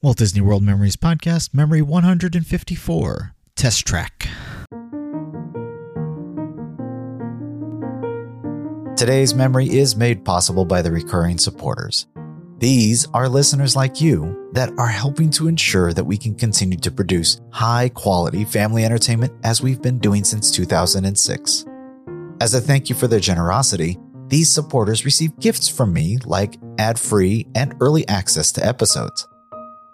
Walt Disney World Memories Podcast, Memory 154, Test Track. Today's memory is made possible by the recurring supporters. These are listeners like you that are helping to ensure that we can continue to produce high quality family entertainment as we've been doing since 2006. As a thank you for their generosity, these supporters receive gifts from me like ad free and early access to episodes.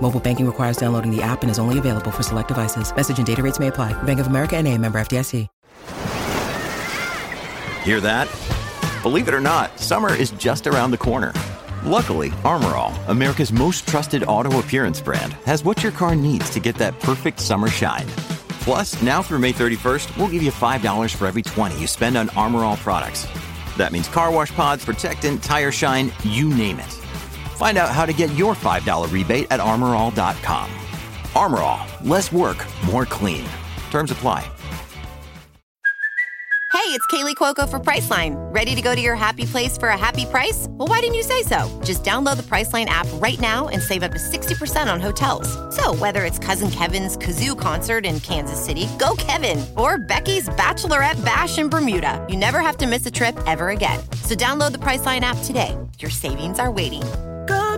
Mobile banking requires downloading the app and is only available for select devices. Message and data rates may apply. Bank of America and a member FDIC. Hear that? Believe it or not, summer is just around the corner. Luckily, Armor All, America's most trusted auto appearance brand, has what your car needs to get that perfect summer shine. Plus, now through May 31st, we'll give you $5 for every 20 you spend on Armor All products. That means car wash pods, protectant, tire shine, you name it. Find out how to get your $5 rebate at armorall.com. Armor All, less work, more clean. Terms apply. Hey, it's Kaley Cuoco for Priceline. Ready to go to your happy place for a happy price? Well, why didn't you say so? Just download the Priceline app right now and save up to 60% on hotels. So, whether it's Cousin Kevin's Kazoo concert in Kansas City, go Kevin, or Becky's Bachelorette Bash in Bermuda, you never have to miss a trip ever again. So, download the Priceline app today. Your savings are waiting.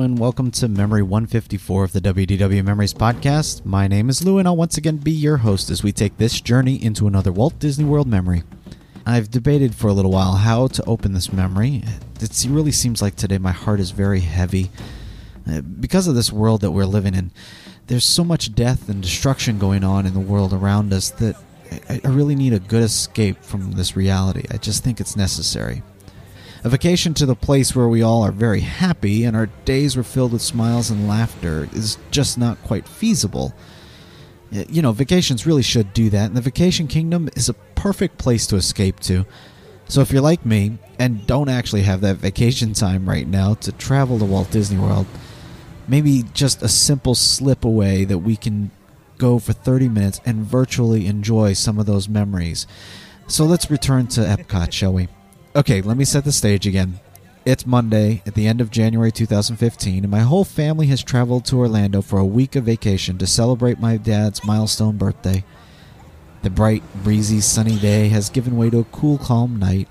And welcome to Memory 154 of the WDW Memories podcast. My name is Lou and I'll once again be your host as we take this journey into another Walt Disney World memory. I've debated for a little while how to open this memory. It really seems like today my heart is very heavy. Uh, Because of this world that we're living in, there's so much death and destruction going on in the world around us that I really need a good escape from this reality. I just think it's necessary. A vacation to the place where we all are very happy and our days were filled with smiles and laughter is just not quite feasible. You know, vacations really should do that, and the Vacation Kingdom is a perfect place to escape to. So if you're like me and don't actually have that vacation time right now to travel to Walt Disney World, maybe just a simple slip away that we can go for 30 minutes and virtually enjoy some of those memories. So let's return to Epcot, shall we? Okay, let me set the stage again. It's Monday at the end of January 2015, and my whole family has traveled to Orlando for a week of vacation to celebrate my dad's milestone birthday. The bright, breezy, sunny day has given way to a cool, calm night,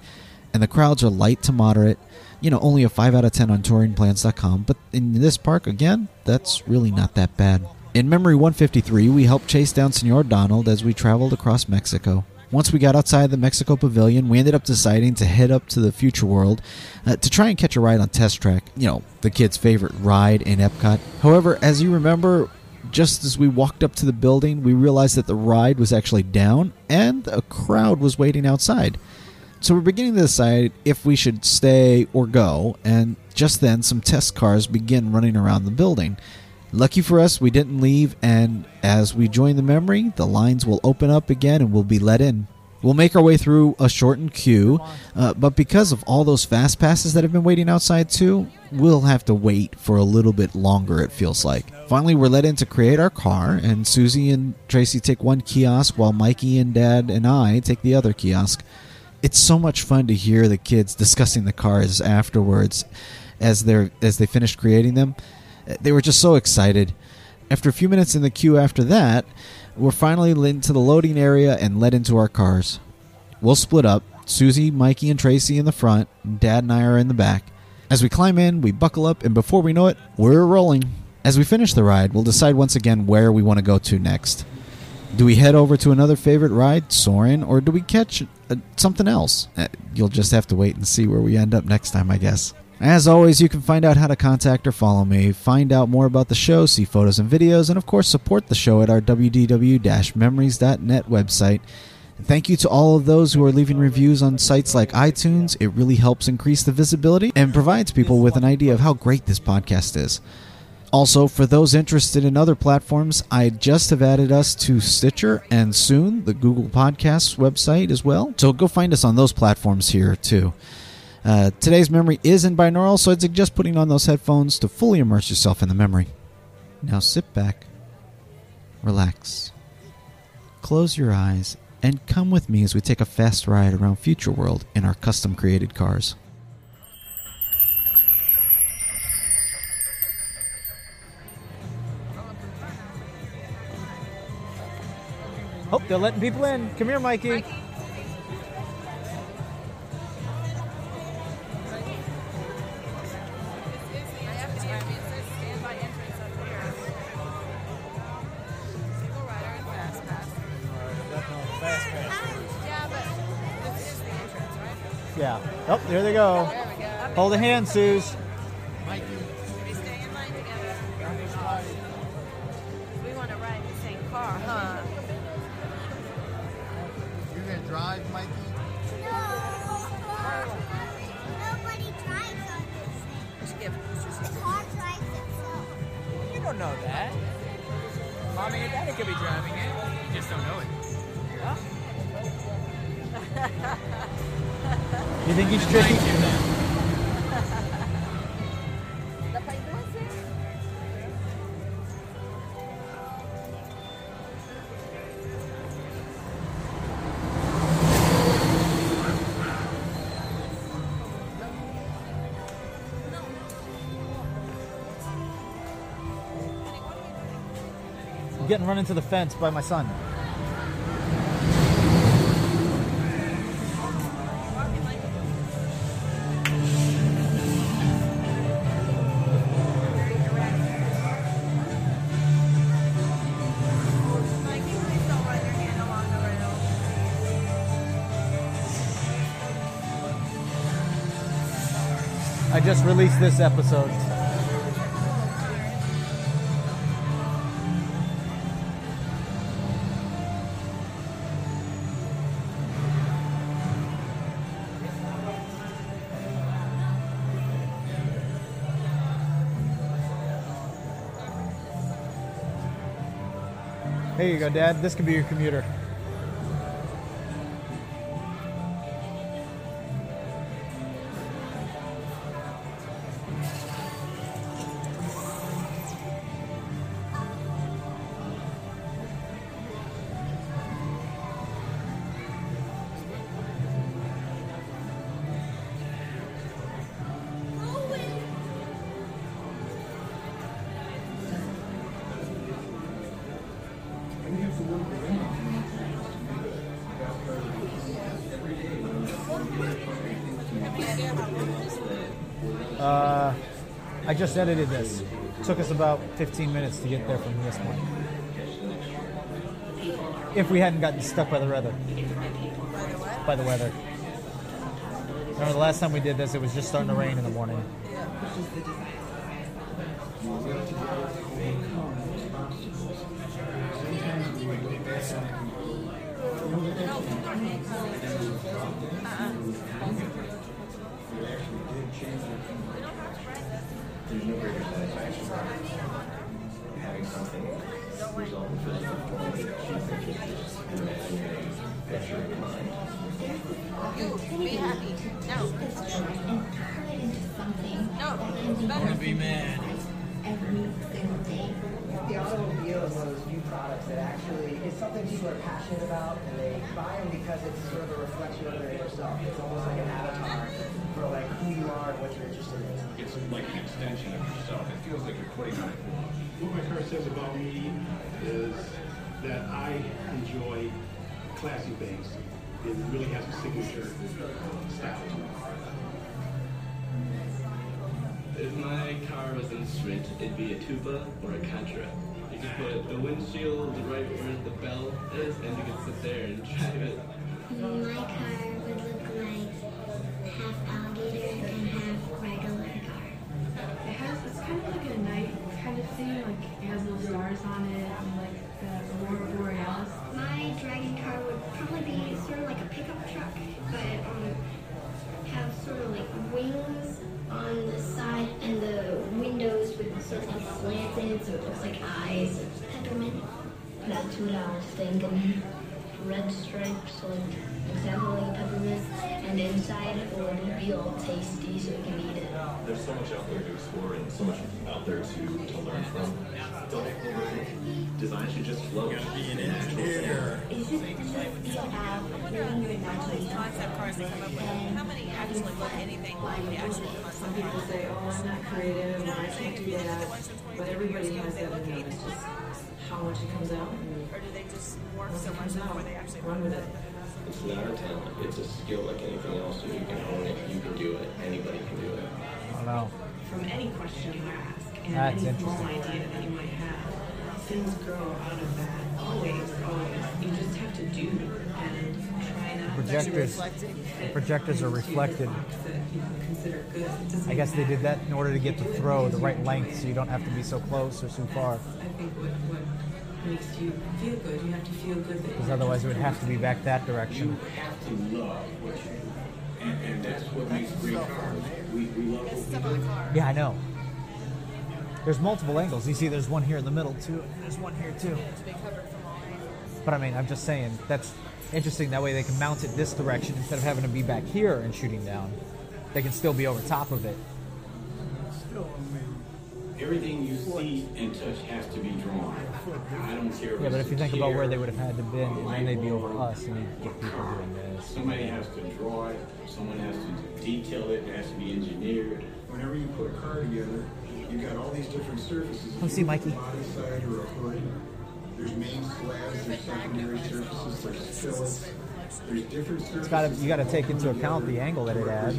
and the crowds are light to moderate. You know, only a 5 out of 10 on touringplans.com, but in this park, again, that's really not that bad. In Memory 153, we helped chase down Senor Donald as we traveled across Mexico. Once we got outside the Mexico Pavilion, we ended up deciding to head up to the Future World uh, to try and catch a ride on Test Track, you know, the kids' favorite ride in Epcot. However, as you remember, just as we walked up to the building, we realized that the ride was actually down and a crowd was waiting outside. So we're beginning to decide if we should stay or go, and Just then, some test cars begin running around the building. Lucky for us, we didn't leave, and as we join the memory, the lines will open up again and we'll be let in. We'll make our way through a shortened queue, uh, but because of all those fast passes that have been waiting outside too, we'll have to wait for a little bit longer, it feels like. Finally, we're let in to create our car, and Susie and Tracy take one kiosk while Mikey and Dad and I take the other kiosk. It's so much fun to hear the kids discussing the cars afterwards as they're as they finish creating them. They were just so excited. After a few minutes in the queue after that, we're finally into the loading area and led into our cars. We'll split up. Susie, Mikey, and Tracy in the front, Dad and I are in the back. As we climb in, we buckle up, and before we know it, we're rolling. As we finish the ride, we'll decide once again where we want to go to next. Do we head over to another favorite ride, Soarin', or do we catch uh, something else? Uh, you'll just have to wait and see where we end up next time, I guess. As always, you can find out how to contact or follow me, find out more about the show, see photos and videos, and of course, support the show at our wdw-memories.net website. Thank you to all of those who are leaving reviews on sites like iTunes. It really helps increase the visibility and provides people with an idea of how great this podcast is. Also, for those interested in other platforms, I just have added us to Stitcher and soon the Google Podcasts website as well. So go find us on those platforms here too. Uh, today's memory is in binaural, so I'd suggest putting on those headphones to fully immerse yourself in the memory. Now sit back, relax, close your eyes, and come with me as we take a fast ride around Future World in our custom created cars. Oh, they're letting people in. Come here, Mikey. Yeah. Oh, there they go. Hold a hand, Suze. Into the fence by my son. I just released this episode. Here you go, Dad. This can be your commuter. Just edited this. Took us about 15 minutes to get there from this point. If we hadn't gotten stuck by the weather. By the weather. Remember the last time we did this, it was just starting to rain in the morning. There's no greater satisfaction than having something result in physical form that you think is just an imaginary picture in your mind. You, be happy. No. No, better. be mad. Every single day. The automobile is one of those new products that actually is something people are passionate about, and they buy them because it's sort of a reflection of their inner self. It's almost like an avatar for like who you are and what you're interested in. It's like an extension of yourself. It feels like you're putting on a glove. What my car says about me is that I enjoy classy things. It really has a signature style to it. If my car was in sprint, it'd be a Tuba or a Contra. You could put the windshield right where the bell is, and you could sit there and drive it. My car slanted looks like eyes. Peppermint. That two dollars thing and red stripes, like example like peppermint, and inside it would be all tasty so you can eat it. There's so much out there to explore and so much out there to, to learn from. Don't design should just flow. You gotta be an engineer. Is it just about living your imagination? Concept cars they come up with. How many actually look anything like the actual Some people say, oh, I'm not creative, and I can't do that. But everybody has that in them. It's just how much it comes out. Or do they just work so much before they actually run with it. It's not a talent. It's a skill like anything else. If you can own it, you can do it. Anybody can do it. I don't know. From any question you ask and That's any small idea that you might have, things grow out of that. Always, always. You just have to do and try not Projectors, to projectors are reflected. That you consider good. It doesn't I guess they did that in order to get the throw the right length, so you don't have to be so close or too far. I think what, what makes you feel good, you have to feel good Because otherwise, it would have to be back that direction. You have to love what you do. And, and that's what makes great cars. We, we love what we do. Yeah, I know. There's multiple angles. You see, there's one here in the middle too. and There's one here too. But I mean, I'm just saying that's interesting. That way, they can mount it this direction instead of having to be back here and shooting down. They can still be over top of it. Everything you see and touch has to be drawn. I don't care if Yeah, but if you a think about where they would have had to been, and then they'd be over us, and you'd get people doing this. Somebody has to draw it, someone has to detail it, it has to be engineered. Whenever you put a car together, you've got all these different surfaces. Come see Mikey. Body side or a hood. There's main slabs, there's secondary surfaces, there's fillets. There's different surfaces. It's got to you got to take into account the angle that it adds.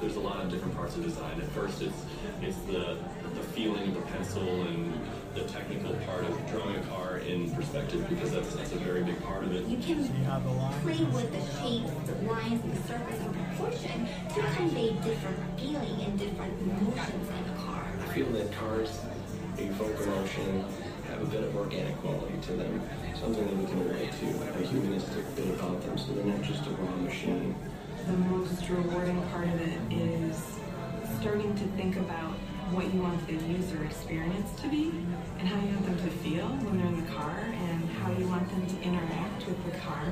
There's a lot of different parts of design. At first, it's it's the the feeling of the pencil and the technical part of drawing a car in perspective because that's that's a very big part of it. You can play with the shapes, the lines, and the surface and proportion to convey different feeling and different emotions in a car. I feel that cars evoke emotion, have a bit of organic quality to them, something that we can relate to, a humanistic bit about them, so they're not just a raw machine. the most rewarding part of it is starting to think about what you want the user experience to be and how you want them to feel when they're in the car and how you want them to interact with the car.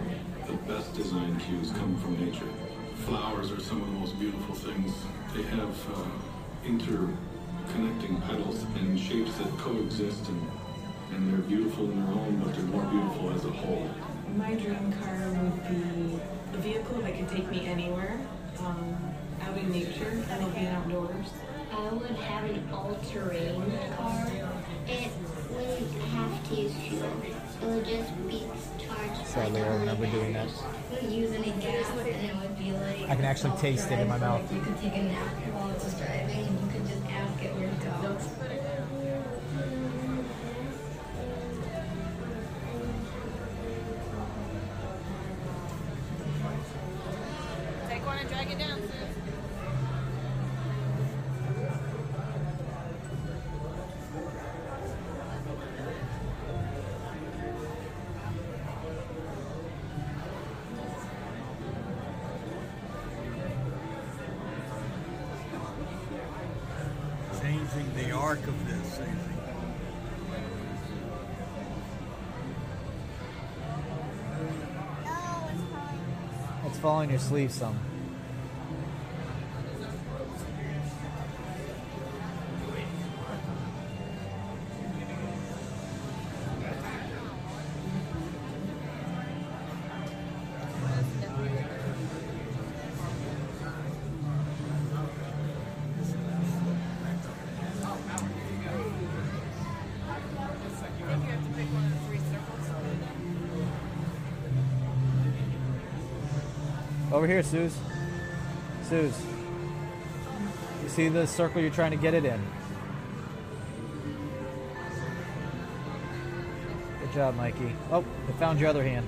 The best design cues come from nature. Flowers are some of the most beautiful things. They have uh, interconnecting petals and shapes that coexist, and, and they're beautiful in their own, but they're more beautiful as a whole. My dream car would be a vehicle that could take me anywhere, um, out in nature. I love being outdoors. I would have an all-terrain car. It wouldn't have to use fuel. It would just be charged Sadly, I remember doing that. Wouldn't use any gas, and it would be like. I can actually taste it in my mouth. You could take a nap while it's your sleeve some. Over here, Suze. Suze. You see the circle you're trying to get it in? Good job, Mikey. Oh, I found your other hand.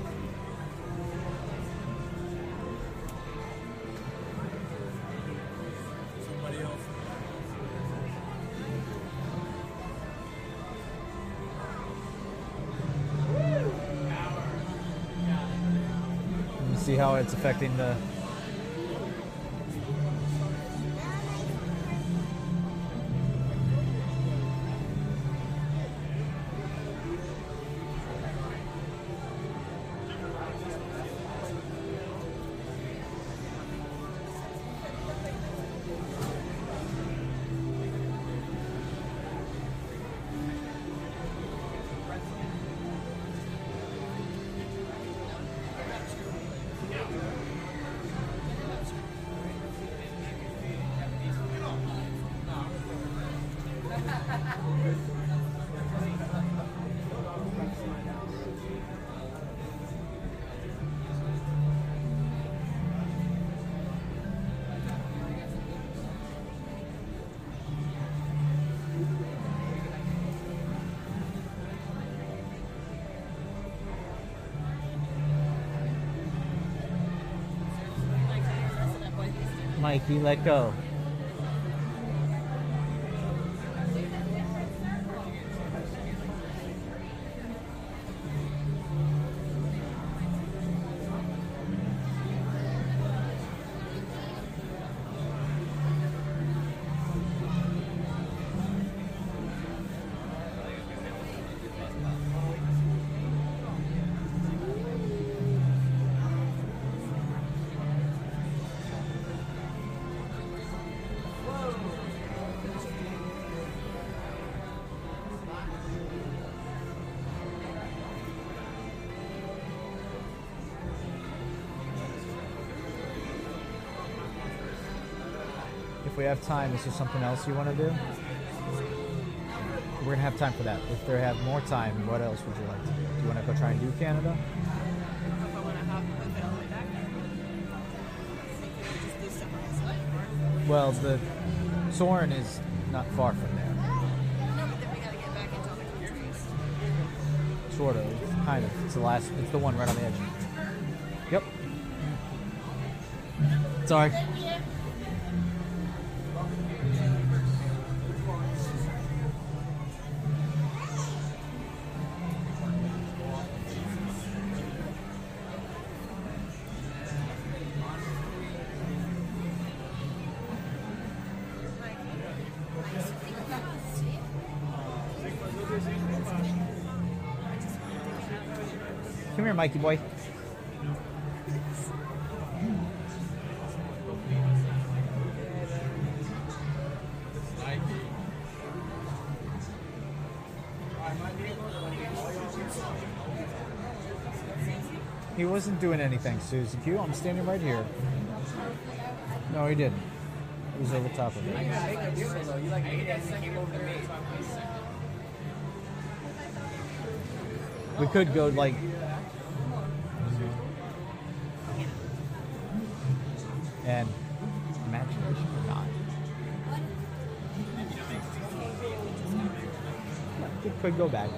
How it's affecting the. Mikey, let go. We have time, is there something else you want to do? We're gonna have time for that. If they have more time, what else would you like to do? Do you want to go try and do Canada? Well, the Soarin' is not far from there. Sort of, kind of. It's the last. It's the one right on the edge. Yep. Sorry. Mikey boy. He wasn't doing anything, Susie Q. I'm standing right here. No, he didn't. He was over top of it. We could go like. And imagination or not. It could go back.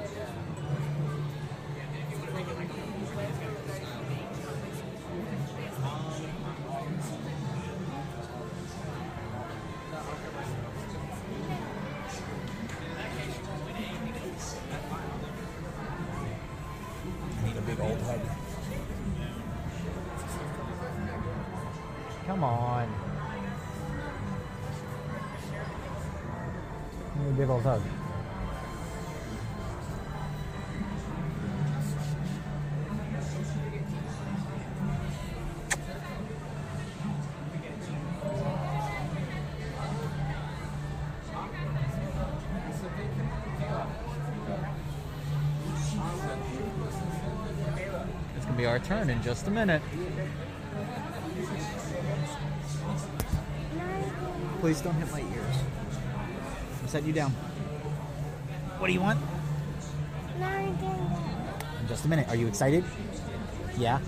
Our turn in just a minute. Please don't hit my ears. I'm setting you down. What do you want? In just a minute. Are you excited? Yeah.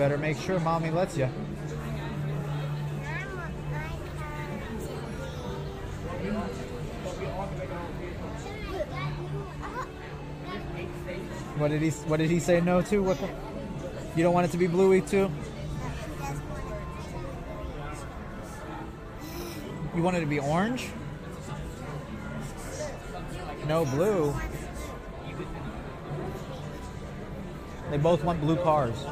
Better make sure mommy lets you. What did he What did he say no to? What the? You don't want it to be bluey too? You want it to be orange? No blue. They both want blue cars.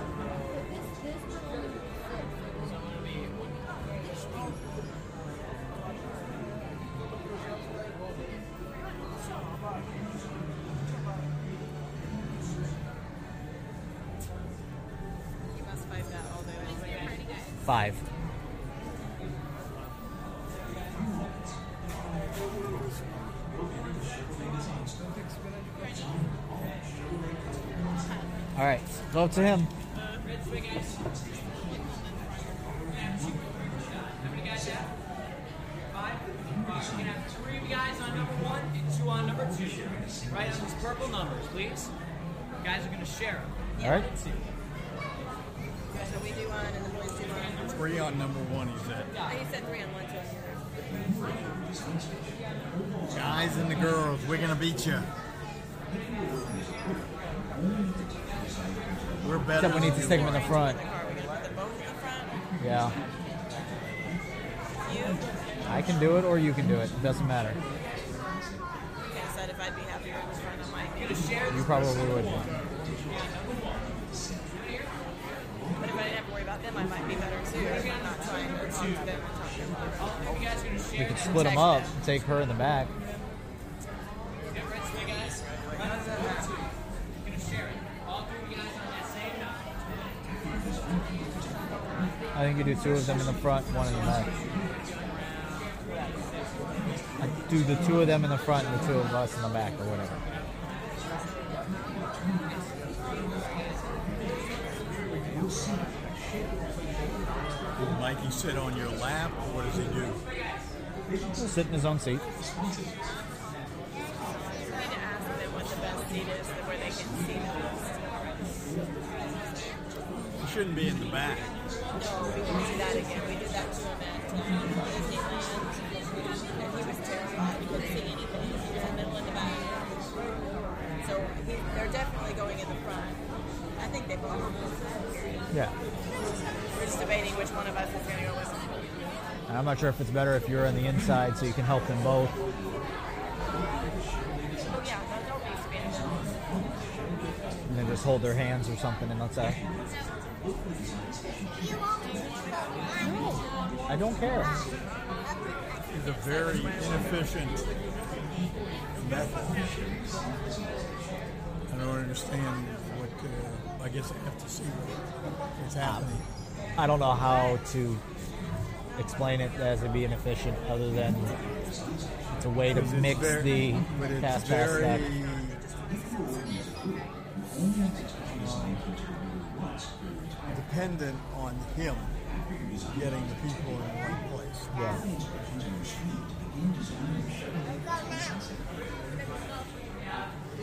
Number two. Right on these purple numbers, please. You guys are going to share them. All right. So we do one and the boys do one. Three on number one, he said. You said three on one, two. Guys and the girls, we're gonna beat you. We're better. Except we need to stick him in the front. Yeah. You? I can do it or you can do it. It doesn't matter. Okay, decide if I'd be happier in front of my But You probably would. if I didn't have to worry about them, I might be better too. I'm not trying to talk to them and talk to them. You guys are going to We could split them up and take her in the back. Get ready, three guys. Right on number two. You're going to share it. All three of you guys on that same night. I think you do two of them in the front, one in the back. I do the two of them in the front and the two of us in the back, or whatever. Did Mikey sit on your lap, or what does he do? He'll sit in his own seat. I need to ask them what the best seat is where they can see the most. Shouldn't be in the back. No, we can do that again. We did that to him he was terrified. He couldn't anything. He was in middle of the back. So he, they're definitely going in the front. I think they belong. Yeah. We're just debating which one of us is going to go with. I'm not sure if it's better if you're on the inside so you can help them both. Oh, yeah. And then just hold their hands or something and let's say. I don't care. It's a very inefficient method. I don't understand what. Uh, I guess I have to see what's happening. I don't know how to explain it as it being efficient other than it's a way to mix very- the but it's cast pass very, stack. dependent on him getting the people in the right place. Yeah.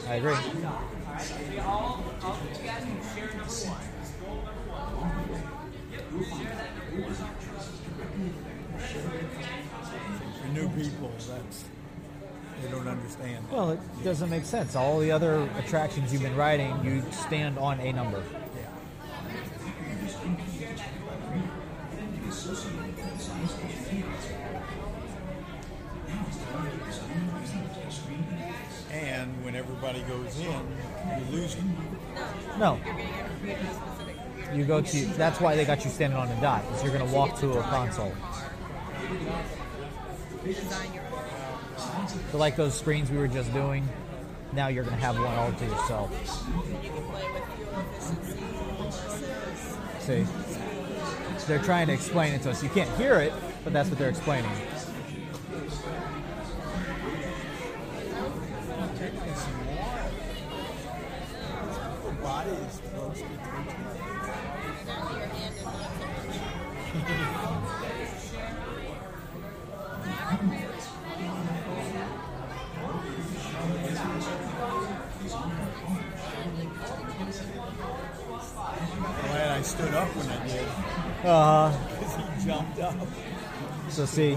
I agree. New people, that's they don't understand. Well, it doesn't make sense. All the other attractions you've been riding, you stand on a number. And when everybody goes in, you lose it. No. You go to. That's why they got you standing on a dot. You're going to walk to a console. So like those screens we were just doing. Now you're going to have one all to yourself. See, they're trying to explain it to us. You can't hear it, but that's what they're explaining. Body is Glad I stood up when I did. Uh, Because he jumped up. so see,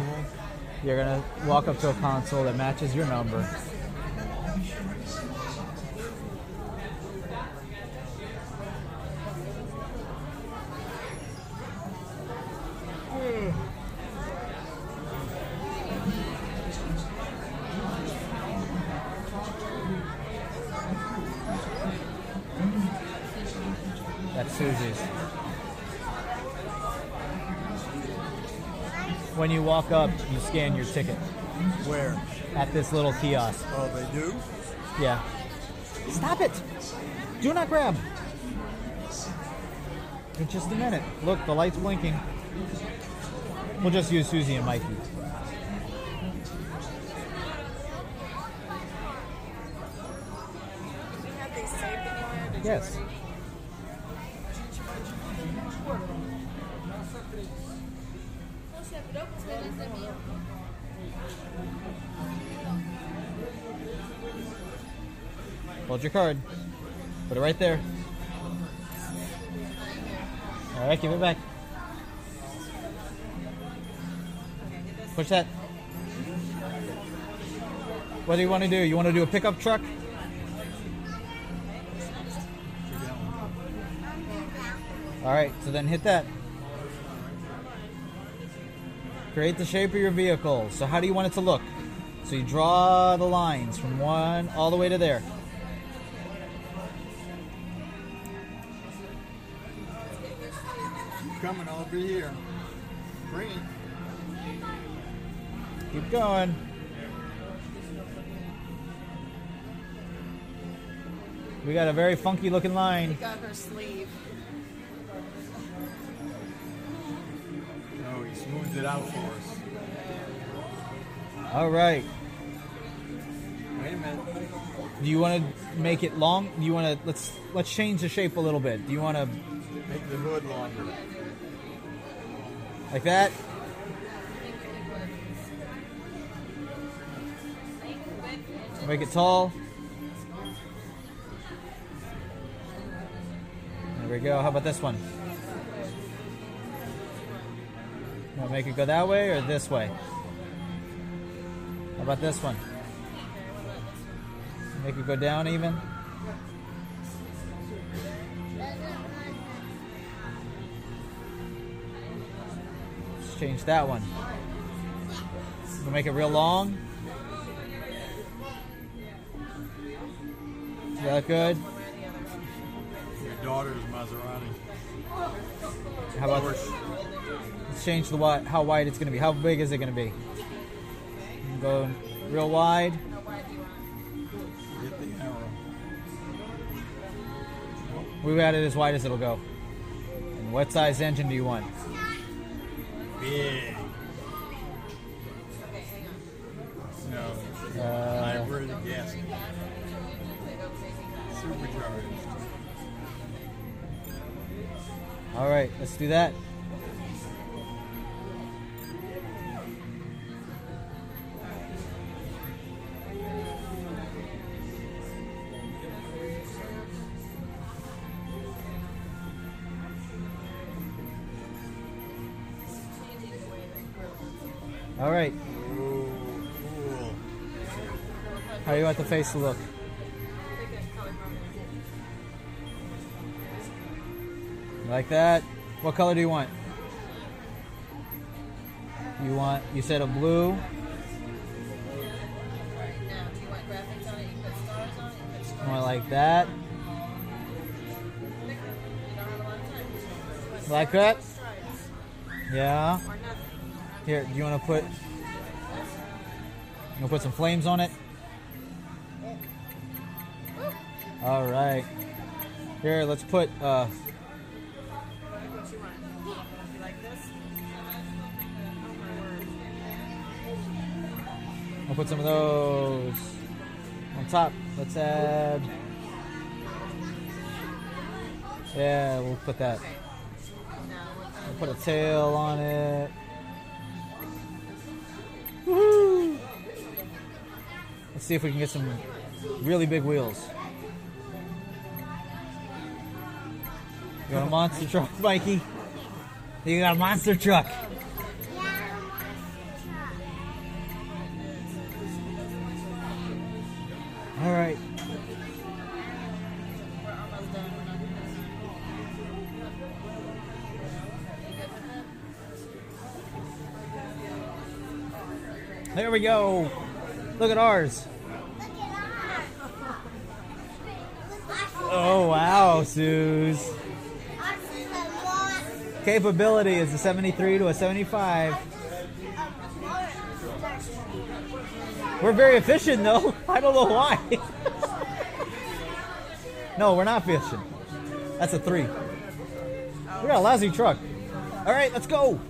you're going to walk up to a console that matches your number. That's Susie's. When you walk up, you scan your ticket. Where? At this little kiosk. Oh, they do? Yeah. Stop it! Do not grab! In just a minute. Look, the light's blinking. We'll just use Susie and Mikey. Do your card. Put it right there. All right, give it back. Push that. What do you want to do? You want to do a pickup truck? All right, so then hit that. Create the shape of your vehicle. So how do you want it to look? So you draw the lines from one all the way to there. Coming, I'll here. Bring it. Keep going. We got a very funky looking line. Got her sleeve. No, he smoothed it out for us. All right. Wait a minute. Do you want to make it long? Do you want to let's let's change the shape a little bit. Do you want to Make the hood longer. Like that? Make it tall. There we go. How about this one? Make it go that way or this way? How about this one? Make it go down even. Change that one. We'll make it real long. Is that good? Your daughter's Maserati. How about let's change the wide, how wide it's going to be. How big is it going to be? Go real wide. Get the arrow. We got it as wide as it'll go. And what size engine do you want? Big. No. Uh, Hybrid gas. Supercharged. All right, let's do that. All right. How you want the face to look? Like that? What color do you want? You want, you said a blue? More like that? Like that? Yeah. Here, do you want to put? You want to put some flames on it? All right. Here, let's put. Uh, I'll put some of those on top. Let's add. Yeah, we'll put that. We'll put a tail on it. See if we can get some really big wheels. You got a monster truck, Mikey? You got a monster truck. All right. There we go. Look at ours. Oh wow, Suze. Capability is a 73 to a 75. We're very efficient though. I don't know why. no, we're not efficient. That's a three. We got a lousy truck. All right, let's go.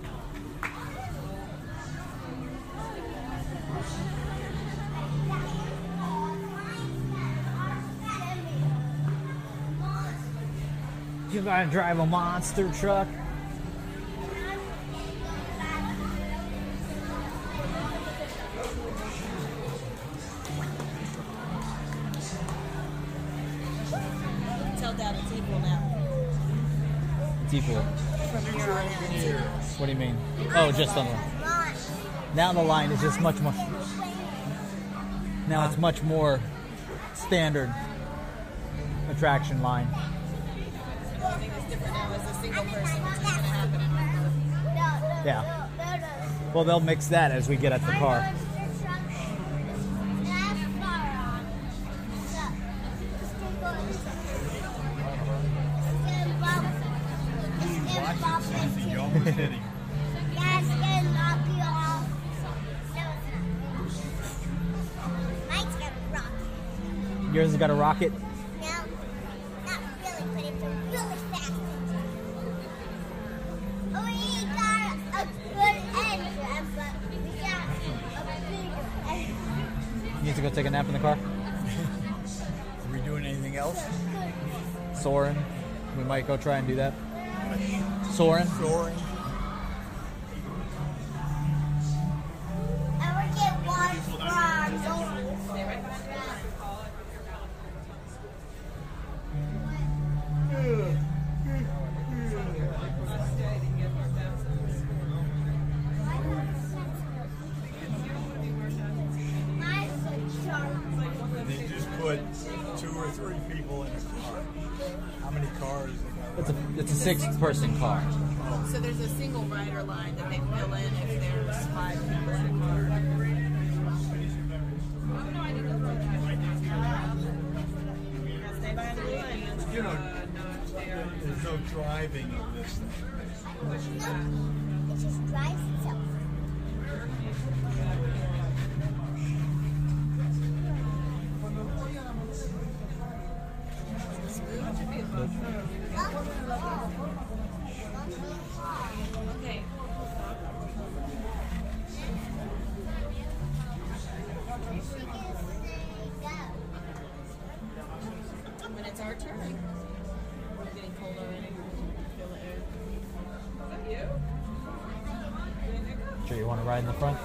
Gotta drive a monster truck. Tell Dad it's equal now. It's equal. From here on out. What do you mean? Oh, just on the now the line is just much more. Now it's much more standard attraction line. Single person, which is going to happen in. Yeah. Well, they'll mix that as we get at the car. Yours has got a rocket. We might go try and do that. Soarin'. Soarin'. There's no driving of this thing. It just drives itself. Okay. When it's our turn. We're getting cold already. Feel the air. Is that you? Sure, you want to ride in the front?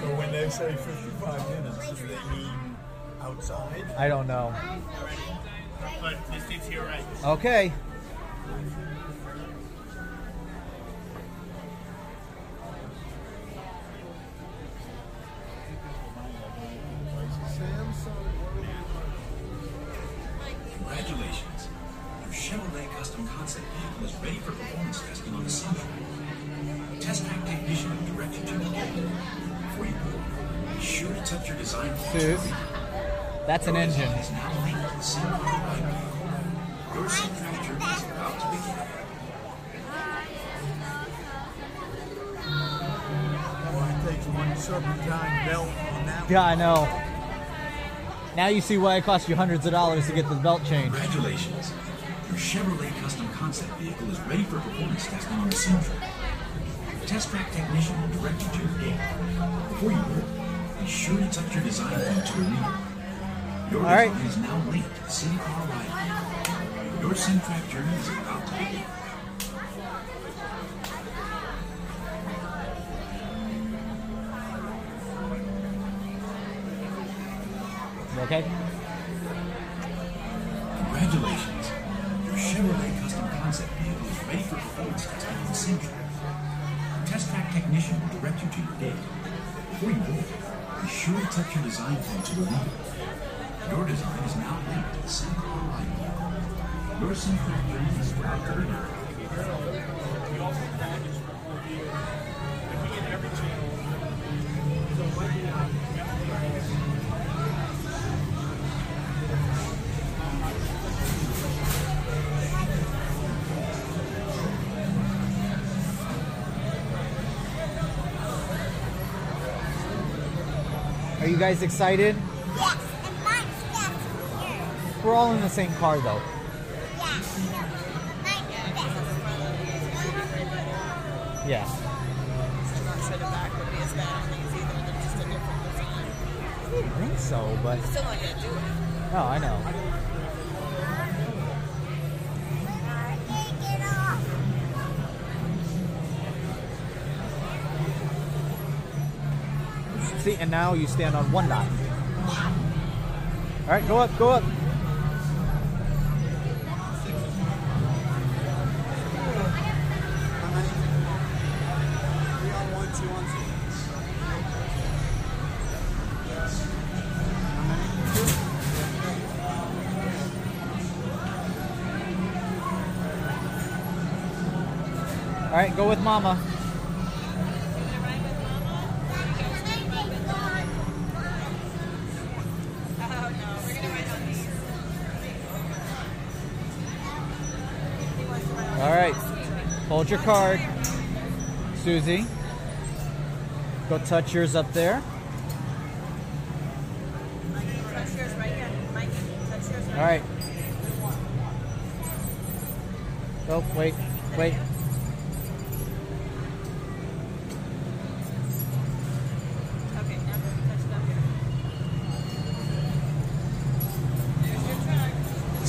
So when they say 55 minutes, do they mean outside? I don't know. But this seat's here, right? Okay. See why it costs you hundreds of dollars to get the belt changed. Congratulations. Your Chevrolet Custom Concept vehicle is ready for performance testing on the Central. Test track technician will direct you to your gate. Before you board, be sure to touch your design phone to the wheel. Your All right. design is now linked to the SimCar Ride vehicle. Your SimCar journey is about to begin. Okay? Congratulations. Your Chevrolet Custom Concept vehicle is ready for performance testing the Central. Test track technician will direct you to your gate. Before you board, be sure to touch your design phone to wheel. Your design is now linked to the Ride vehicle. Your SimCar journey is about guys excited? Yes, and mine's faster here. We're all in the same car though. Yeah. Yeah. I'm not sure the back would be as bad on these either. They're just a different design. I didn't think so, but You're still not gonna do it. no, I know. See, and now you stand on one dot. All right, go up, go up. All right, go with Mama. Your card, Susie. Go touch yours up there. All right. Oh, wait, wait.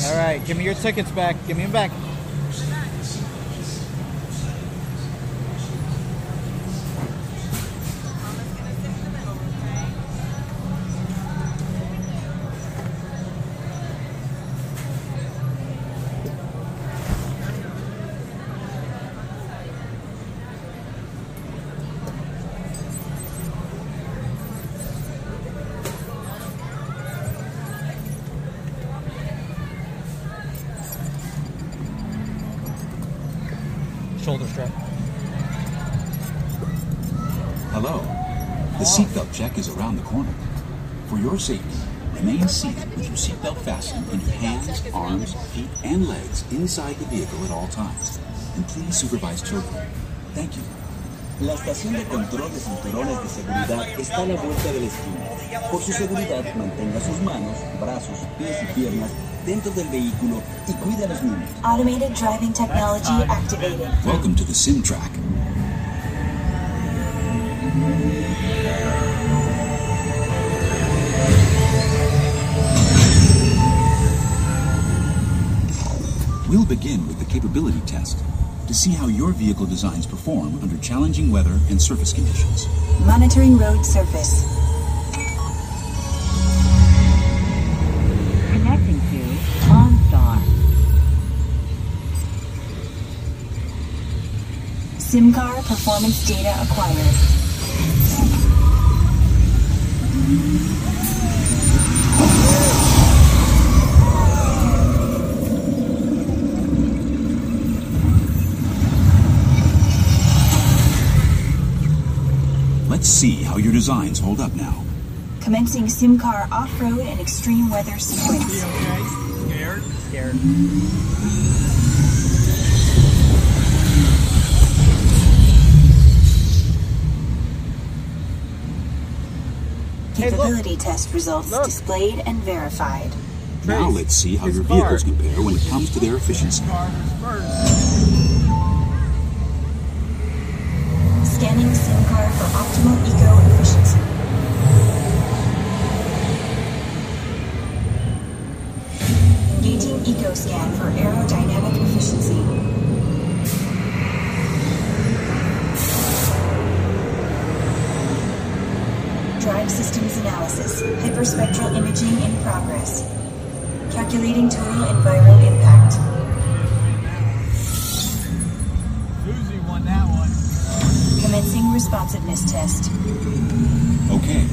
All right, give me your tickets back. Give me them back. Remain seated with your seatbelt fastened and your hands, arms, feet, and legs inside the vehicle at all times. And please supervise children. Thank you. La estación de control de cinturones de seguridad está a la vuelta de la esquina. Por su seguridad, mantenga sus manos, brazos, pies y piernas dentro del vehículo y cuide a los niños. Automated driving technology activated. Welcome to the Sim We'll begin with the capability test to see how your vehicle designs perform under challenging weather and surface conditions. Monitoring road surface. Connecting to OnStar. SimCar performance data acquired. See how your designs hold up now. Commencing SimCar off-road and extreme weather sequence. Scared? Scared. Capability test results displayed and verified. Now let's see how your vehicles compare when it comes to their efficiency. Optimal eco efficiency. Engaging EcoScan for aerodynamic efficiency. Drive systems analysis. Hyperspectral imaging in progress. Calculating total enviro impact. Responsiveness test. Okay,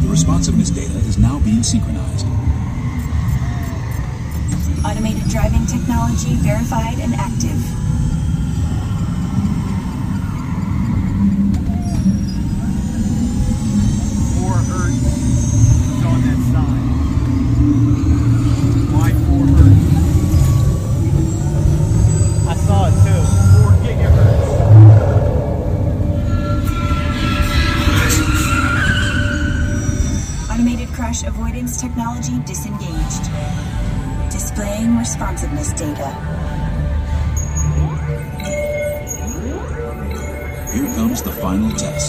the responsiveness data is now being synchronized. Automated driving technology verified and active. Final test.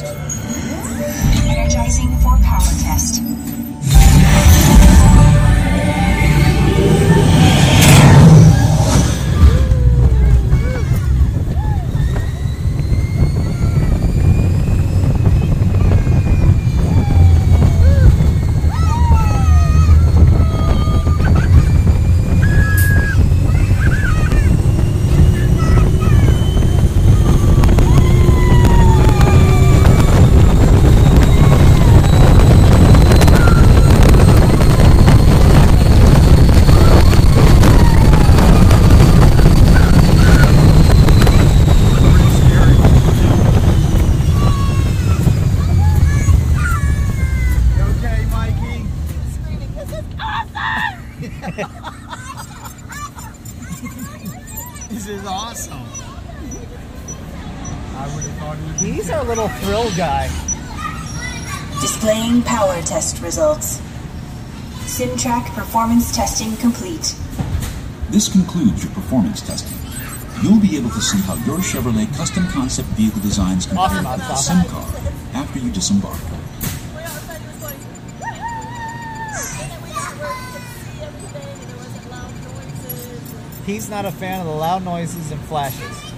Performance testing complete. This concludes your performance testing. You'll be able to see how your Chevrolet custom concept vehicle designs compare Awesome, with the SIM car after you disembark. He's not a fan of the loud noises and flashes.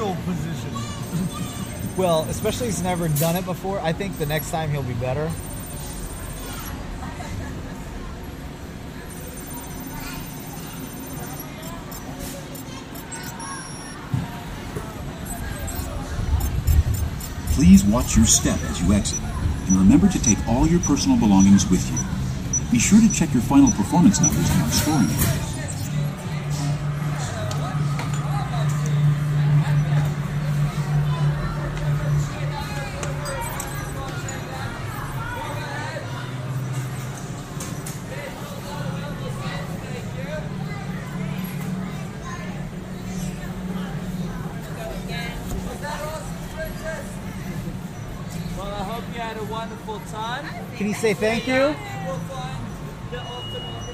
Fetal position. well, especially he's never done it before. I think the next time he'll be better. Please watch your step as you exit, and remember to take all your personal belongings with you. Be sure to check your final performance numbers in our storing area. Can you say thank you? We'll find the ultimate.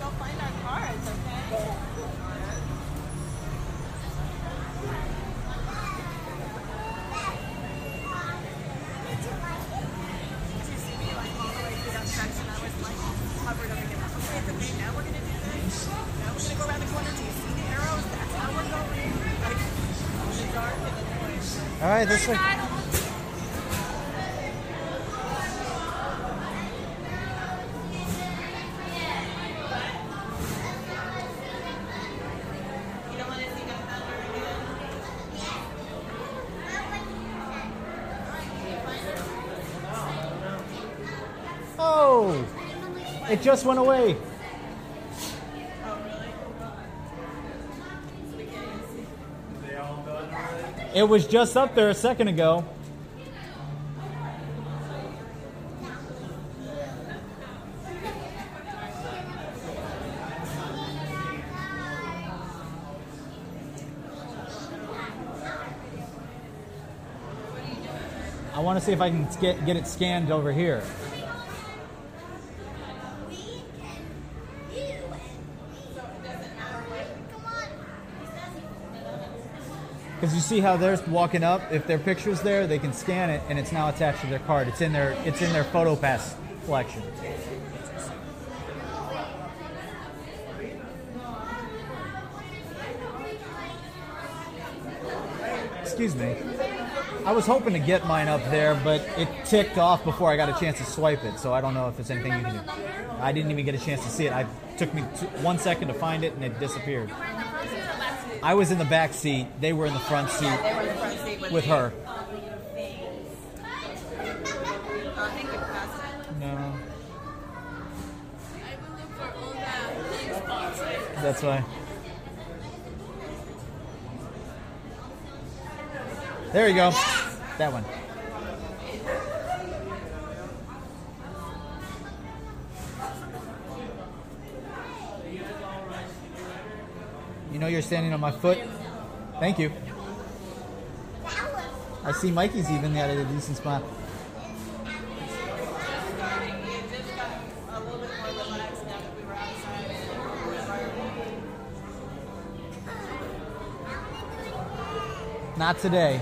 Go find our cards, okay? All right, this way. Whoa! It just went away. It was just up there a second ago. I want to see if I can get, get it scanned over here. Because you see how they're walking up. If their picture's there, they can scan it, and it's now attached to their card. It's in their it's in their PhotoPass collection. Excuse me. I was hoping to get mine up there, but it ticked off before I got a chance to swipe it. So I don't know if it's anything you can do. I didn't even get a chance to see it. I took me one second to find it, and it disappeared. I was in the back seat. They were in the front seat Yeah, they were in the front seat with, with her. Uh, I think we passed it. No, that's why. There you go. That one. You know you're standing on my foot. Thank you. I see Mikey's even got a decent spot. Not today.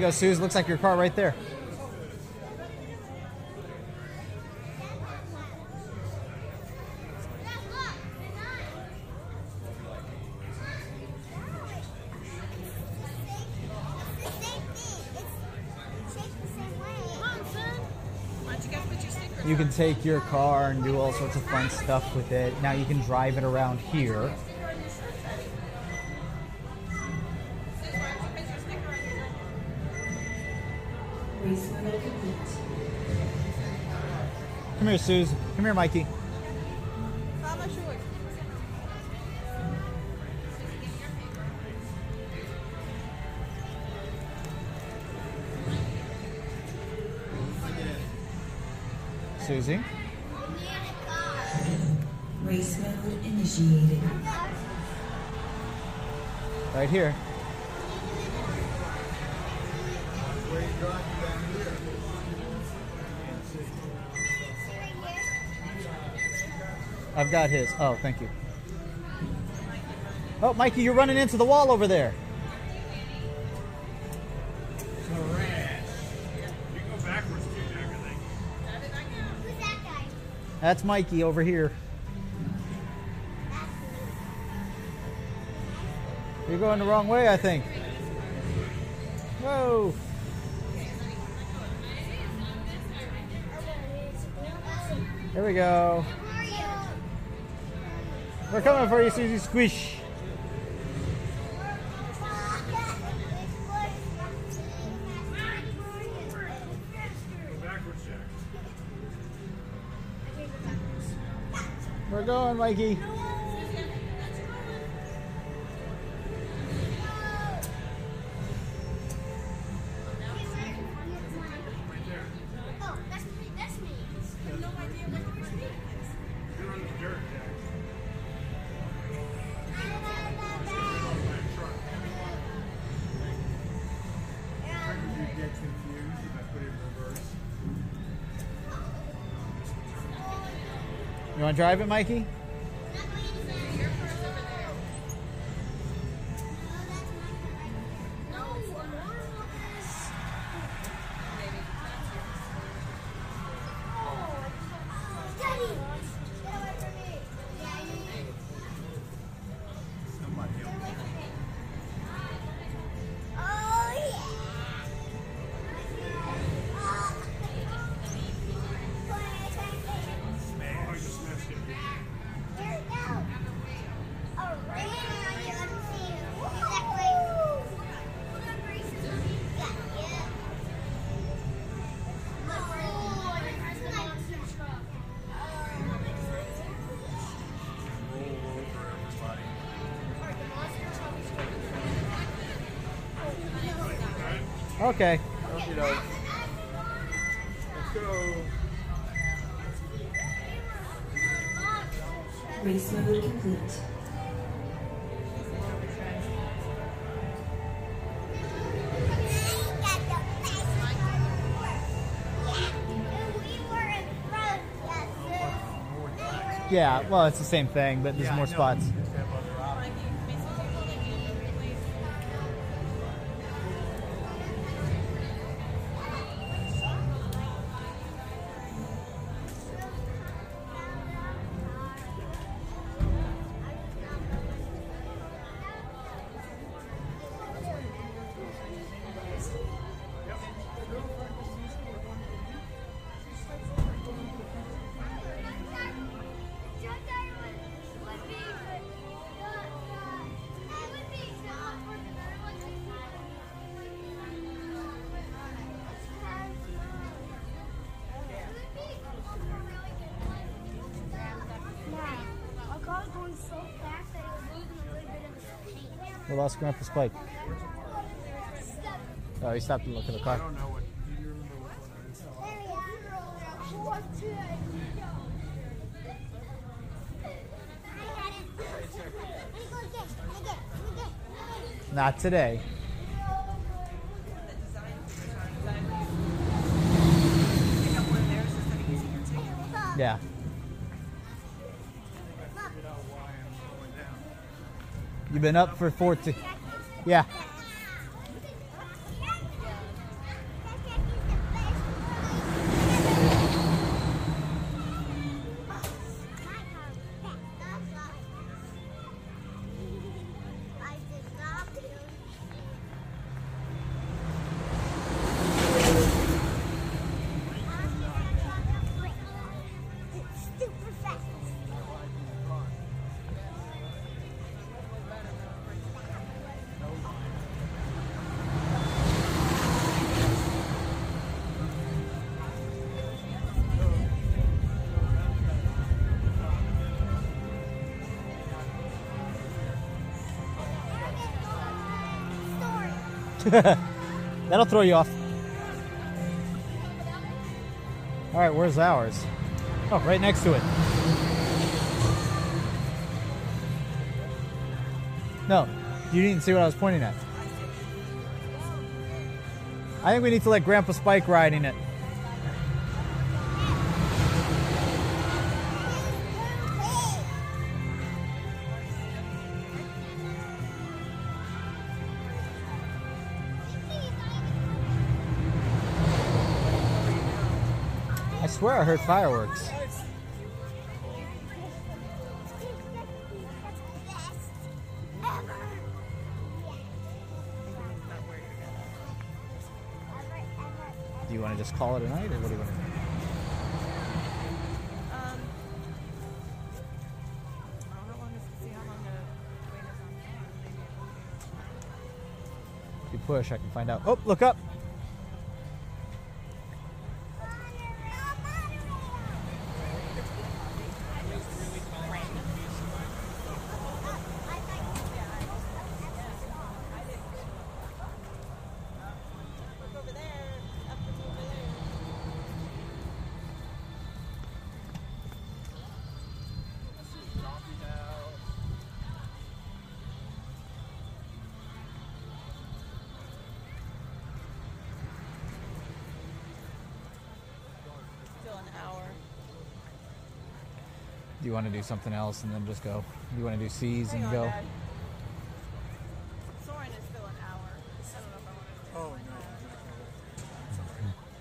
You go, Suze. Looks like your car right there. You can take your car and do all sorts of fun stuff with it. Now you can drive it around here. Here, Suze. Come here, Mikey. Susie. Race mode initiated. Right here. I've got his. Oh, thank you. Oh, Mikey, you're running into the wall over there. That's Mikey over here. You're going the wrong way, I think. Whoa. There we go. We're coming for you, Susie Squish. We're going, Mikey. Drive it, Mikey? Okay. Okay. Let's go. Race mode complete. Yeah, well, it's the same thing, but there's Yeah, more spots. Lost Grandpa Spike. Oh, he stopped to look at the car. I don't know what. Do you remember which one? Not today. Yeah. You've been up for 14. Yeah. That'll throw you off. All right, where's ours? Oh, right next to it. No, you didn't see what I was pointing at. I think we need to let Grandpa Spike ride in it. Swear I heard fireworks. Do you want to just call it a night, or what do you want to do? Um, how long is see how long the wait is on If you push, I can find out. Oh, look up! Want to do something else and then just go? You want to do C's and go? Dad. Soarin' is still an hour. I don't know if I want to. Oh no.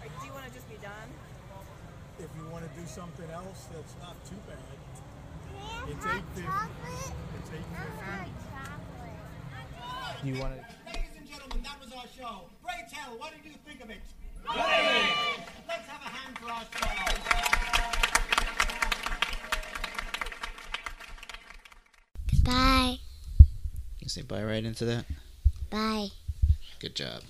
Or do you want to just be done? If you want to do something else, that's not too bad. It's eight fifty. It's eight fifty. Do you want to? Ladies and gentlemen, that was our show. Ray Tell, what did you think of it? Let's have a hand for our show. Bye. You say bye right into that? Bye. Good job.